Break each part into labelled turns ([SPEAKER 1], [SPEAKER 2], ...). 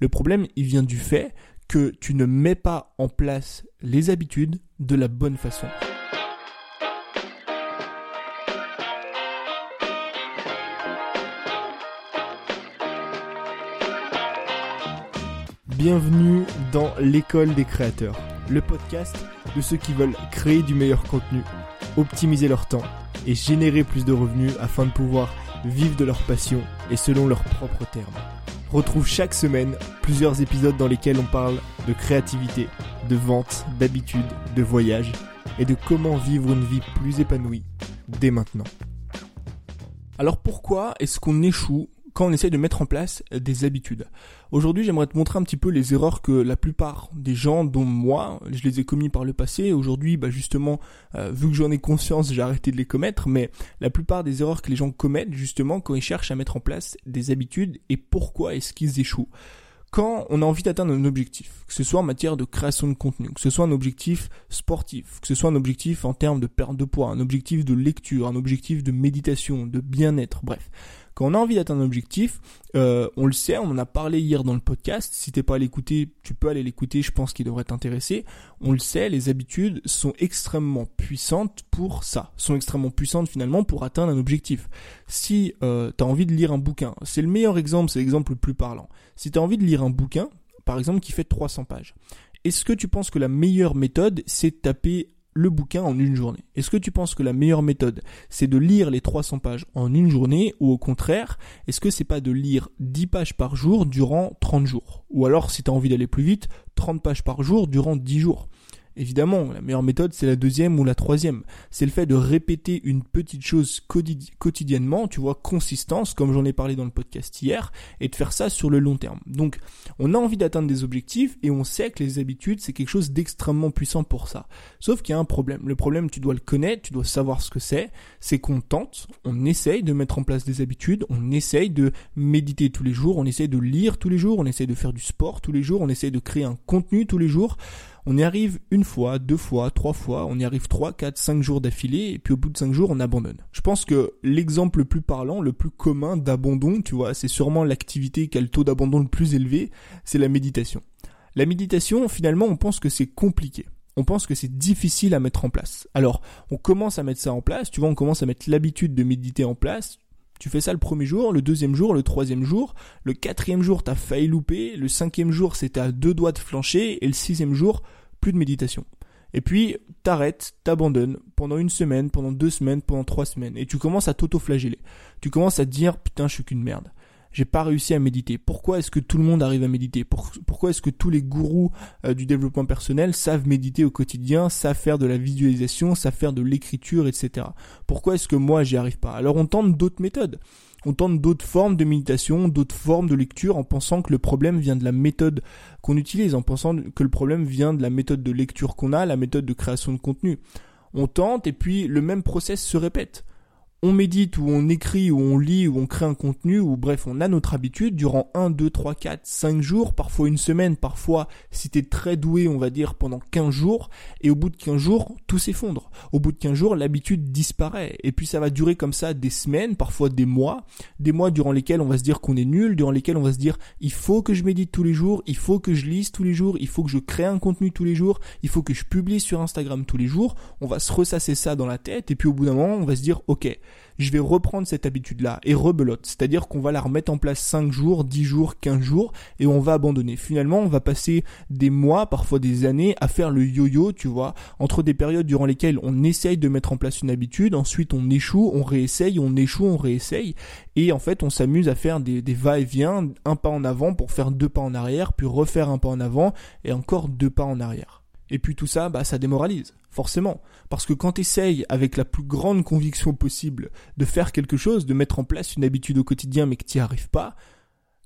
[SPEAKER 1] Le problème, il vient du fait que tu ne mets pas en place les habitudes de la bonne façon. Bienvenue dans l'école des créateurs, le podcast de ceux qui veulent créer du meilleur contenu, optimiser leur temps et générer plus de revenus afin de pouvoir vivre de leur passion et selon leurs propres termes. Retrouve chaque semaine plusieurs épisodes dans lesquels on parle de créativité, de vente, d'habitude, de voyage et de comment vivre une vie plus épanouie dès maintenant. Alors pourquoi est-ce qu'on échoue quand on essaye de mettre en place des habitudes. Aujourd'hui, j'aimerais te montrer un petit peu les erreurs que la plupart des gens, dont moi, je les ai commis par le passé. Aujourd'hui, bah justement, euh, vu que j'en ai conscience, j'ai arrêté de les commettre. Mais la plupart des erreurs que les gens commettent, justement, quand ils cherchent à mettre en place des habitudes et pourquoi est-ce qu'ils échouent quand on a envie d'atteindre un objectif, que ce soit en matière de création de contenu, que ce soit un objectif sportif, que ce soit un objectif en termes de perte de poids, un objectif de lecture, un objectif de méditation, de bien-être, bref. Quand on a envie d'atteindre un objectif, euh, on le sait, on en a parlé hier dans le podcast. Si t'es pas à l'écouter, tu peux aller l'écouter. Je pense qu'il devrait t'intéresser. On le sait, les habitudes sont extrêmement puissantes pour ça, sont extrêmement puissantes finalement pour atteindre un objectif. Si euh, tu as envie de lire un bouquin, c'est le meilleur exemple, c'est l'exemple le plus parlant. Si tu as envie de lire un bouquin, par exemple, qui fait 300 pages, est-ce que tu penses que la meilleure méthode, c'est de taper le bouquin en une journée. Est-ce que tu penses que la meilleure méthode, c'est de lire les 300 pages en une journée ou au contraire, est-ce que c'est pas de lire 10 pages par jour durant 30 jours? Ou alors, si tu envie d'aller plus vite, 30 pages par jour durant 10 jours Évidemment, la meilleure méthode, c'est la deuxième ou la troisième. C'est le fait de répéter une petite chose quotidiennement, tu vois, consistance, comme j'en ai parlé dans le podcast hier, et de faire ça sur le long terme. Donc, on a envie d'atteindre des objectifs, et on sait que les habitudes, c'est quelque chose d'extrêmement puissant pour ça. Sauf qu'il y a un problème. Le problème, tu dois le connaître, tu dois savoir ce que c'est. C'est qu'on tente, on essaye de mettre en place des habitudes, on essaye de méditer tous les jours, on essaye de lire tous les jours, on essaye de faire du sport tous les jours, on essaye de créer un contenu tous les jours on y arrive une fois, deux fois, trois fois, on y arrive trois, quatre, cinq jours d'affilée, et puis au bout de cinq jours, on abandonne. Je pense que l'exemple le plus parlant, le plus commun d'abandon, tu vois, c'est sûrement l'activité qui a le taux d'abandon le plus élevé, c'est la méditation. La méditation, finalement, on pense que c'est compliqué. On pense que c'est difficile à mettre en place. Alors, on commence à mettre ça en place, tu vois, on commence à mettre l'habitude de méditer en place, tu fais ça le premier jour, le deuxième jour, le troisième jour, le quatrième jour t'as failli louper, le cinquième jour c'était à deux doigts de flancher, et le sixième jour, plus de méditation. Et puis, t'arrêtes, t'abandonnes pendant une semaine, pendant deux semaines, pendant trois semaines, et tu commences à t'auto-flageller. Tu commences à te dire, putain, je suis qu'une merde j'ai pas réussi à méditer. Pourquoi est-ce que tout le monde arrive à méditer? Pourquoi est-ce que tous les gourous euh, du développement personnel savent méditer au quotidien, savent faire de la visualisation, savent faire de l'écriture, etc. Pourquoi est-ce que moi j'y arrive pas? Alors on tente d'autres méthodes. On tente d'autres formes de méditation, d'autres formes de lecture en pensant que le problème vient de la méthode qu'on utilise, en pensant que le problème vient de la méthode de lecture qu'on a, la méthode de création de contenu. On tente et puis le même process se répète on médite ou on écrit ou on lit ou on crée un contenu ou bref on a notre habitude durant 1, 2, 3, 4, 5 jours, parfois une semaine, parfois si t'es très doué on va dire pendant 15 jours et au bout de 15 jours tout s'effondre. Au bout de 15 jours l'habitude disparaît et puis ça va durer comme ça des semaines, parfois des mois, des mois durant lesquels on va se dire qu'on est nul, durant lesquels on va se dire il faut que je médite tous les jours, il faut que je lise tous les jours, il faut que je crée un contenu tous les jours, il faut que je publie sur Instagram tous les jours, on va se ressasser ça dans la tête et puis au bout d'un moment on va se dire ok je vais reprendre cette habitude-là et rebelote. C'est-à-dire qu'on va la remettre en place 5 jours, 10 jours, 15 jours et on va abandonner. Finalement, on va passer des mois, parfois des années à faire le yo-yo, tu vois, entre des périodes durant lesquelles on essaye de mettre en place une habitude, ensuite on échoue, on réessaye, on échoue, on réessaye et en fait on s'amuse à faire des, va-et-vient, un pas en avant pour faire deux pas en arrière, puis refaire un pas en avant et encore deux pas en arrière. Et puis tout ça, bah ça démoralise forcément. Parce que quand tu essayes avec la plus grande conviction possible de faire quelque chose, de mettre en place une habitude au quotidien mais que tu n'y arrives pas,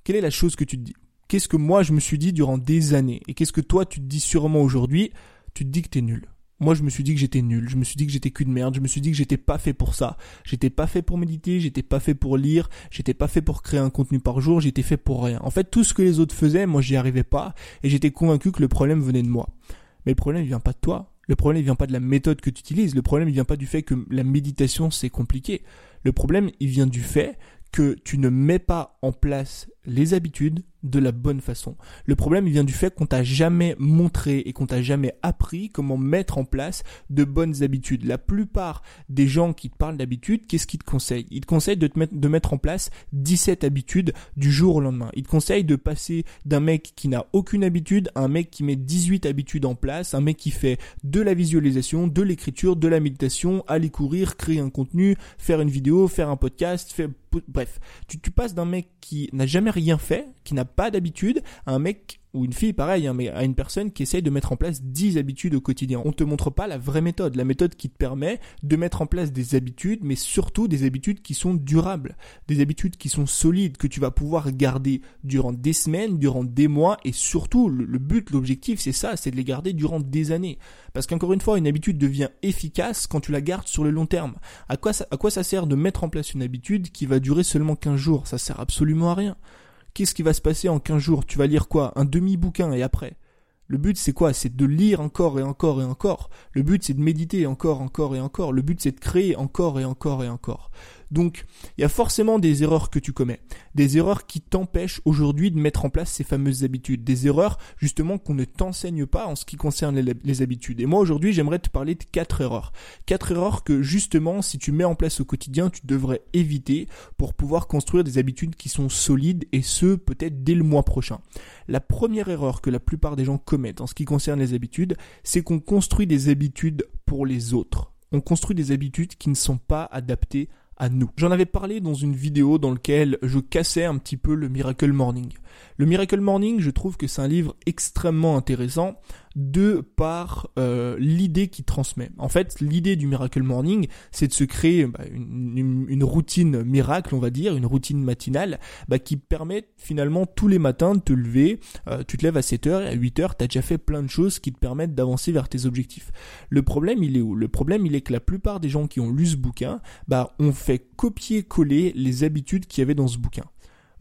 [SPEAKER 1] quelle est la chose que tu te dis? Qu'est-ce que moi je me suis dit durant des années? Et qu'est-ce que toi tu te dis sûrement aujourd'hui? Tu te dis que t'es nul. Moi, je me suis dit que j'étais nul, je me suis dit que j'étais qu'une merde, je me suis dit que j'étais pas fait pour ça. J'étais pas fait pour méditer, j'étais pas fait pour lire, j'étais pas fait pour créer un contenu par jour, j'étais fait pour rien. En fait, tout ce que les autres faisaient, moi j'y arrivais pas, et j'étais convaincu que le problème venait de moi. Mais le problème, il vient pas de toi. Le problème, il vient pas de la méthode que tu utilises. Le problème, il vient pas du fait que la méditation, c'est compliqué. Le problème, il vient du fait que tu ne mets pas en place les habitudes de la bonne façon. Le problème il vient du fait qu'on t'a jamais montré et qu'on t'a jamais appris comment mettre en place de bonnes habitudes. La plupart des gens qui te parlent d'habitudes, qu'est-ce qu'ils te conseillent? Ils te conseillent de, te mettre, de mettre en place 17 habitudes du jour au lendemain. Ils te conseillent de passer d'un mec qui n'a aucune habitude à un mec qui met 18 habitudes en place, un mec qui fait de la visualisation, de l'écriture, de la méditation, aller courir, créer un contenu, faire une vidéo, faire un podcast, faire bref, tu, tu passes d'un mec qui n'a jamais rien fait, qui n'a pas d'habitude, à un mec ou une fille, pareil, hein, mais à une personne qui essaye de mettre en place 10 habitudes au quotidien. On te montre pas la vraie méthode, la méthode qui te permet de mettre en place des habitudes, mais surtout des habitudes qui sont durables, des habitudes qui sont solides, que tu vas pouvoir garder durant des semaines, durant des mois, et surtout, le, but, l'objectif, c'est ça, c'est de les garder durant des années. Parce qu'encore une fois, une habitude devient efficace quand tu la gardes sur le long terme. À quoi ça, à quoi ça sert de mettre en place une habitude qui va durer seulement 15 jours? Ça sert absolument à rien. Qu'est-ce qui va se passer en 15 jours? Tu vas lire quoi? Un demi-bouquin et après? Le but c'est quoi? C'est de lire encore et encore et encore. Le but c'est de méditer encore, encore et encore. Le but c'est de créer encore et encore et encore. Donc, il y a forcément des erreurs que tu commets, des erreurs qui t'empêchent aujourd'hui de mettre en place ces fameuses habitudes, des erreurs justement qu'on ne t'enseigne pas en ce qui concerne les, habitudes. Et moi aujourd'hui, j'aimerais te parler de quatre erreurs, quatre erreurs que justement, si tu mets en place au quotidien, tu devrais éviter pour pouvoir construire des habitudes qui sont solides et ce peut-être dès le mois prochain. La première erreur que la plupart des gens commettent en ce qui concerne les habitudes, c'est qu'on construit des habitudes pour les autres. On construit des habitudes qui ne sont pas adaptées à nous. J'en avais parlé dans une vidéo dans laquelle je cassais un petit peu le Miracle Morning. Le Miracle Morning, je trouve que c'est un livre extrêmement intéressant de par euh, l'idée qu'il transmet. En fait, l'idée du Miracle Morning, c'est de se créer bah, une, routine miracle, on va dire, une routine matinale, bah, qui permet finalement tous les matins de te lever, euh, tu te lèves à 7h et à 8h, tu as déjà fait plein de choses qui te permettent d'avancer vers tes objectifs. Le problème, il est où? Le problème, il est que la plupart des gens qui ont lu ce bouquin, bah, ont fait copier-coller les habitudes qu'il y avait dans ce bouquin.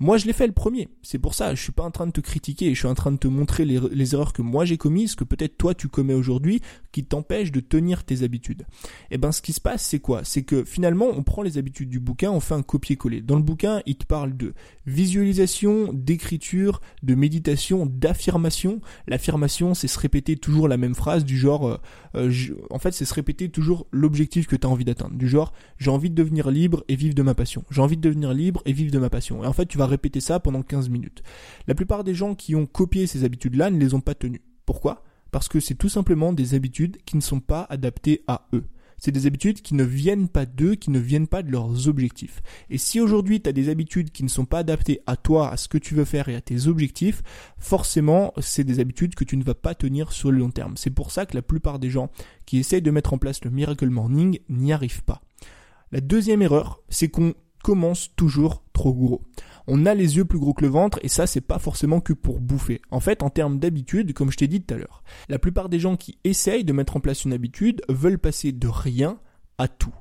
[SPEAKER 1] Moi, je l'ai fait le premier. C'est pour ça, je suis pas en train de te critiquer, je suis en train de te montrer les, erreurs que moi j'ai commises, que peut-être toi tu commets aujourd'hui, qui t'empêchent de tenir tes habitudes. Et eh ben, ce qui se passe, c'est quoi? C'est que finalement, on prend les habitudes du bouquin, on fait un copier-coller. Dans le bouquin, il te parle de visualisation, d'écriture, de méditation, d'affirmation. L'affirmation, c'est se répéter toujours la même phrase du genre, euh, euh, en fait, c'est se répéter toujours l'objectif que tu as envie d'atteindre. Du genre, j'ai envie de devenir libre et vivre de ma passion. J'ai envie de devenir libre et vivre de ma passion. Et en fait, tu vas répéter ça pendant 15 minutes. La plupart des gens qui ont copié ces habitudes-là ne les ont pas tenues. Pourquoi? Parce que c'est tout simplement des habitudes qui ne sont pas adaptées à eux. C'est des habitudes qui ne viennent pas d'eux, qui ne viennent pas de leurs objectifs. Et si aujourd'hui tu as des habitudes qui ne sont pas adaptées à toi, à ce que tu veux faire et à tes objectifs, forcément c'est des habitudes que tu ne vas pas tenir sur le long terme. C'est pour ça que la plupart des gens qui essayent de mettre en place le Miracle Morning n'y arrivent pas. La deuxième erreur, c'est qu'on commence toujours trop gros on a les yeux plus gros que le ventre et ça c'est pas forcément que pour bouffer. En fait, en termes d'habitude, comme je t'ai dit tout à l'heure, la plupart des gens qui essayent de mettre en place une habitude veulent passer de rien à tout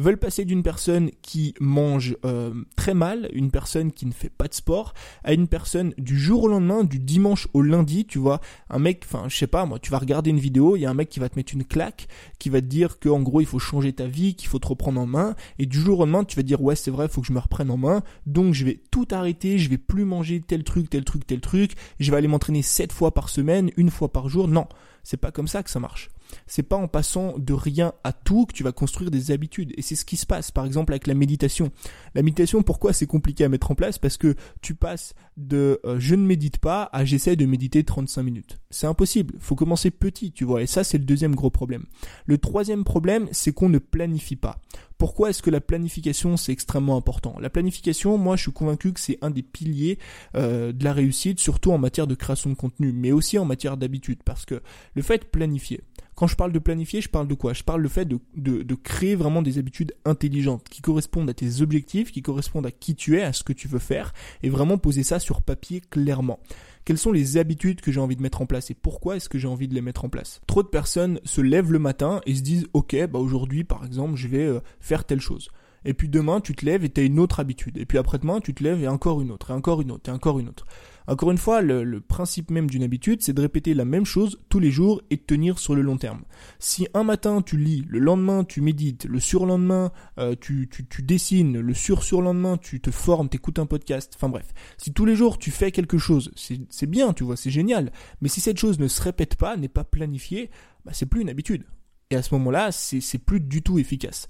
[SPEAKER 1] veulent passer d'une personne qui mange euh, très mal, une personne qui ne fait pas de sport, à une personne du jour au lendemain, du dimanche au lundi, tu vois, un mec, enfin je sais pas moi, tu vas regarder une vidéo, il y a un mec qui va te mettre une claque, qui va te dire que en gros il faut changer ta vie, qu'il faut te reprendre en main, et du jour au lendemain tu vas dire ouais c'est vrai, il faut que je me reprenne en main, donc je vais tout arrêter, je vais plus manger tel truc, tel truc, tel truc, je vais aller m'entraîner sept fois par semaine, une fois par jour, non, c'est pas comme ça que ça marche. C'est pas en passant de rien à tout que tu vas construire des habitudes. Et c'est ce qui se passe, par exemple, avec la méditation. La méditation, pourquoi c'est compliqué à mettre en place? Parce que tu passes de euh, je ne médite pas à j'essaie de méditer 35 minutes. C'est impossible. Faut commencer petit, tu vois. Et ça, c'est le deuxième gros problème. Le troisième problème, c'est qu'on ne planifie pas. Pourquoi est-ce que la planification c'est extrêmement important? La planification, moi je suis convaincu que c'est un des piliers euh, de la réussite, surtout en matière de création de contenu, mais aussi en matière d'habitude, parce que le fait de planifier, quand je parle de planifier, je parle de quoi? Je parle du fait de, de, créer vraiment des habitudes intelligentes qui correspondent à tes objectifs, qui correspondent à qui tu es, à ce que tu veux faire, et vraiment poser ça sur papier clairement. Quelles sont les habitudes que j'ai envie de mettre en place et pourquoi est-ce que j'ai envie de les mettre en place? Trop de personnes se lèvent le matin et se disent ok bah aujourd'hui par exemple je vais euh, faire telle chose Et puis demain, tu te lèves et tu as une autre habitude. Et puis après-demain, tu te lèves et encore une autre, et encore une autre, et encore une autre. Encore une fois, le, principe même d'une habitude, c'est de répéter la même chose tous les jours et de tenir sur le long terme. Si un matin tu lis, le lendemain tu médites, le surlendemain euh, tu, tu, tu dessines, le sur-surlendemain tu te formes, t'écoutes un podcast, enfin bref. Si tous les jours tu fais quelque chose, c'est bien, tu vois, c'est génial. Mais si cette chose ne se répète pas, n'est pas planifiée, bah, c'est plus une habitude. Et à ce moment-là, c'est plus du tout efficace.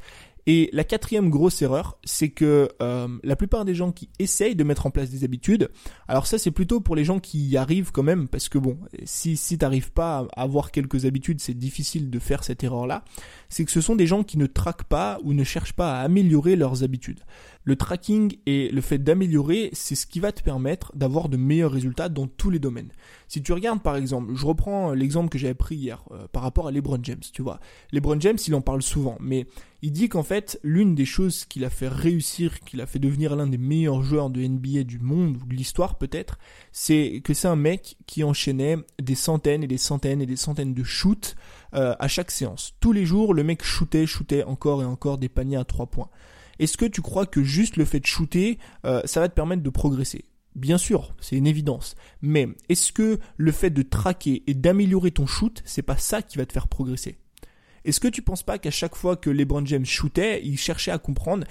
[SPEAKER 1] Et la quatrième grosse erreur, c'est que euh, la plupart des gens qui essayent de mettre en place des habitudes, alors ça c'est plutôt pour les gens qui y arrivent quand même, parce que bon, si, si t'arrives pas à avoir quelques habitudes, c'est difficile de faire cette erreur-là, c'est que ce sont des gens qui ne traquent pas ou ne cherchent pas à améliorer leurs habitudes. Le tracking et le fait d'améliorer, c'est ce qui va te permettre d'avoir de meilleurs résultats dans tous les domaines. Si tu regardes par exemple, je reprends l'exemple que j'avais pris hier euh, par rapport à LeBron James, tu vois. LeBron James, il en parle souvent, mais il dit qu'en fait, l'une des choses qu'il a fait réussir, qu'il a fait devenir l'un des meilleurs joueurs de NBA du monde ou de l'histoire peut-être, c'est que c'est un mec qui enchaînait des centaines et des centaines et des centaines de shoots euh, à chaque séance. Tous les jours, le mec shootait, shootait encore et encore des paniers à trois points. Est-ce que tu crois que juste le fait de shooter, euh, ça va te permettre de progresser? Bien sûr, c'est une évidence. Mais est-ce que le fait de traquer et d'améliorer ton shoot, c'est pas ça qui va te faire progresser? Est-ce que tu penses pas qu'à chaque fois que LeBron James shootait, il cherchait à comprendre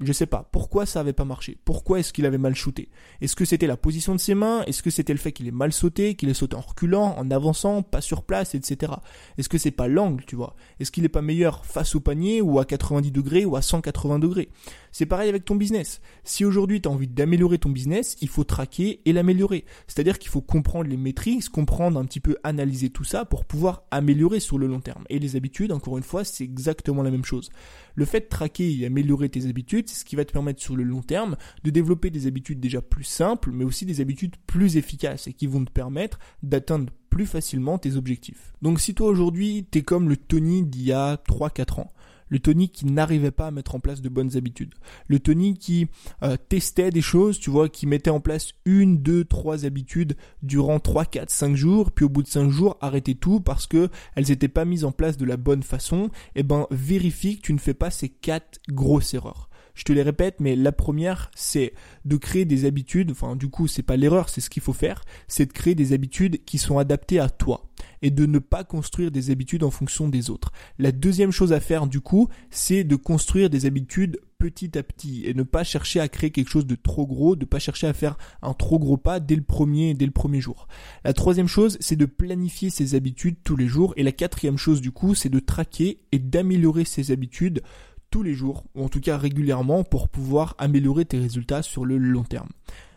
[SPEAKER 1] je sais pas. Pourquoi ça avait pas marché? Pourquoi est-ce qu'il avait mal shooté? Est-ce que c'était la position de ses mains? Est-ce que c'était le fait qu'il ait mal sauté, qu'il ait sauté en reculant, en avançant, pas sur place, etc. Est-ce que c'est pas l'angle, tu vois? Est-ce qu'il est pas meilleur face au panier ou à 90 degrés ou à 180 degrés? C'est pareil avec ton business. Si aujourd'hui tu as envie d'améliorer ton business, il faut traquer et l'améliorer. C'est-à-dire qu'il faut comprendre les métriques, comprendre un petit peu, analyser tout ça pour pouvoir améliorer sur le long terme. Et les habitudes, encore une fois, c'est exactement la même chose. Le fait de traquer et améliorer tes habitudes, c'est ce qui va te permettre sur le long terme de développer des habitudes déjà plus simples, mais aussi des habitudes plus efficaces et qui vont te permettre d'atteindre plus facilement tes objectifs. Donc si toi aujourd'hui, t'es comme le Tony d'il y a 3-4 ans, le Tony qui n'arrivait pas à mettre en place de bonnes habitudes, le Tony qui euh, testait des choses, tu vois, qui mettait en place une, deux, trois habitudes durant 3, 4, 5 jours, puis au bout de 5 jours arrêtait tout parce que elles n'étaient pas mises en place de la bonne façon, et eh ben vérifie que tu ne fais pas ces quatre grosses erreurs. Je te les répète, mais la première, c'est de créer des habitudes, enfin du coup c'est pas l'erreur, c'est ce qu'il faut faire, c'est de créer des habitudes qui sont adaptées à toi et de ne pas construire des habitudes en fonction des autres. La deuxième chose à faire du coup, c'est de construire des habitudes petit à petit et ne pas chercher à créer quelque chose de trop gros, de pas chercher à faire un trop gros pas dès le premier dès le premier jour. La troisième chose, c'est de planifier ses habitudes tous les jours et la quatrième chose du coup, c'est de traquer et d'améliorer ses habitudes tous les jours, ou en tout cas régulièrement, pour pouvoir améliorer tes résultats sur le long terme.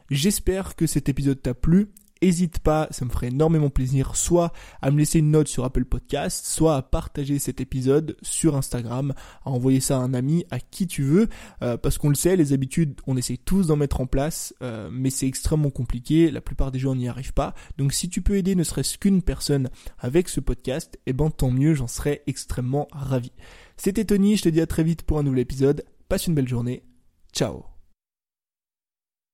[SPEAKER 1] J'espère que cet épisode t'a plu. N'hésite pas, ça me ferait énormément plaisir, soit à me laisser une note sur Apple Podcast, soit à partager cet épisode sur Instagram, à envoyer ça à un ami, à qui tu veux, euh, parce qu'on le sait, les habitudes, on essaie tous d'en mettre en place, euh, mais c'est extrêmement compliqué, la plupart des gens n'y arrivent pas. Donc si tu peux aider ne serait-ce qu'une personne avec ce podcast, eh ben tant mieux, j'en serais extrêmement ravi. C'était Tony, je te dis à très vite pour un nouvel épisode. Passe une belle journée. Ciao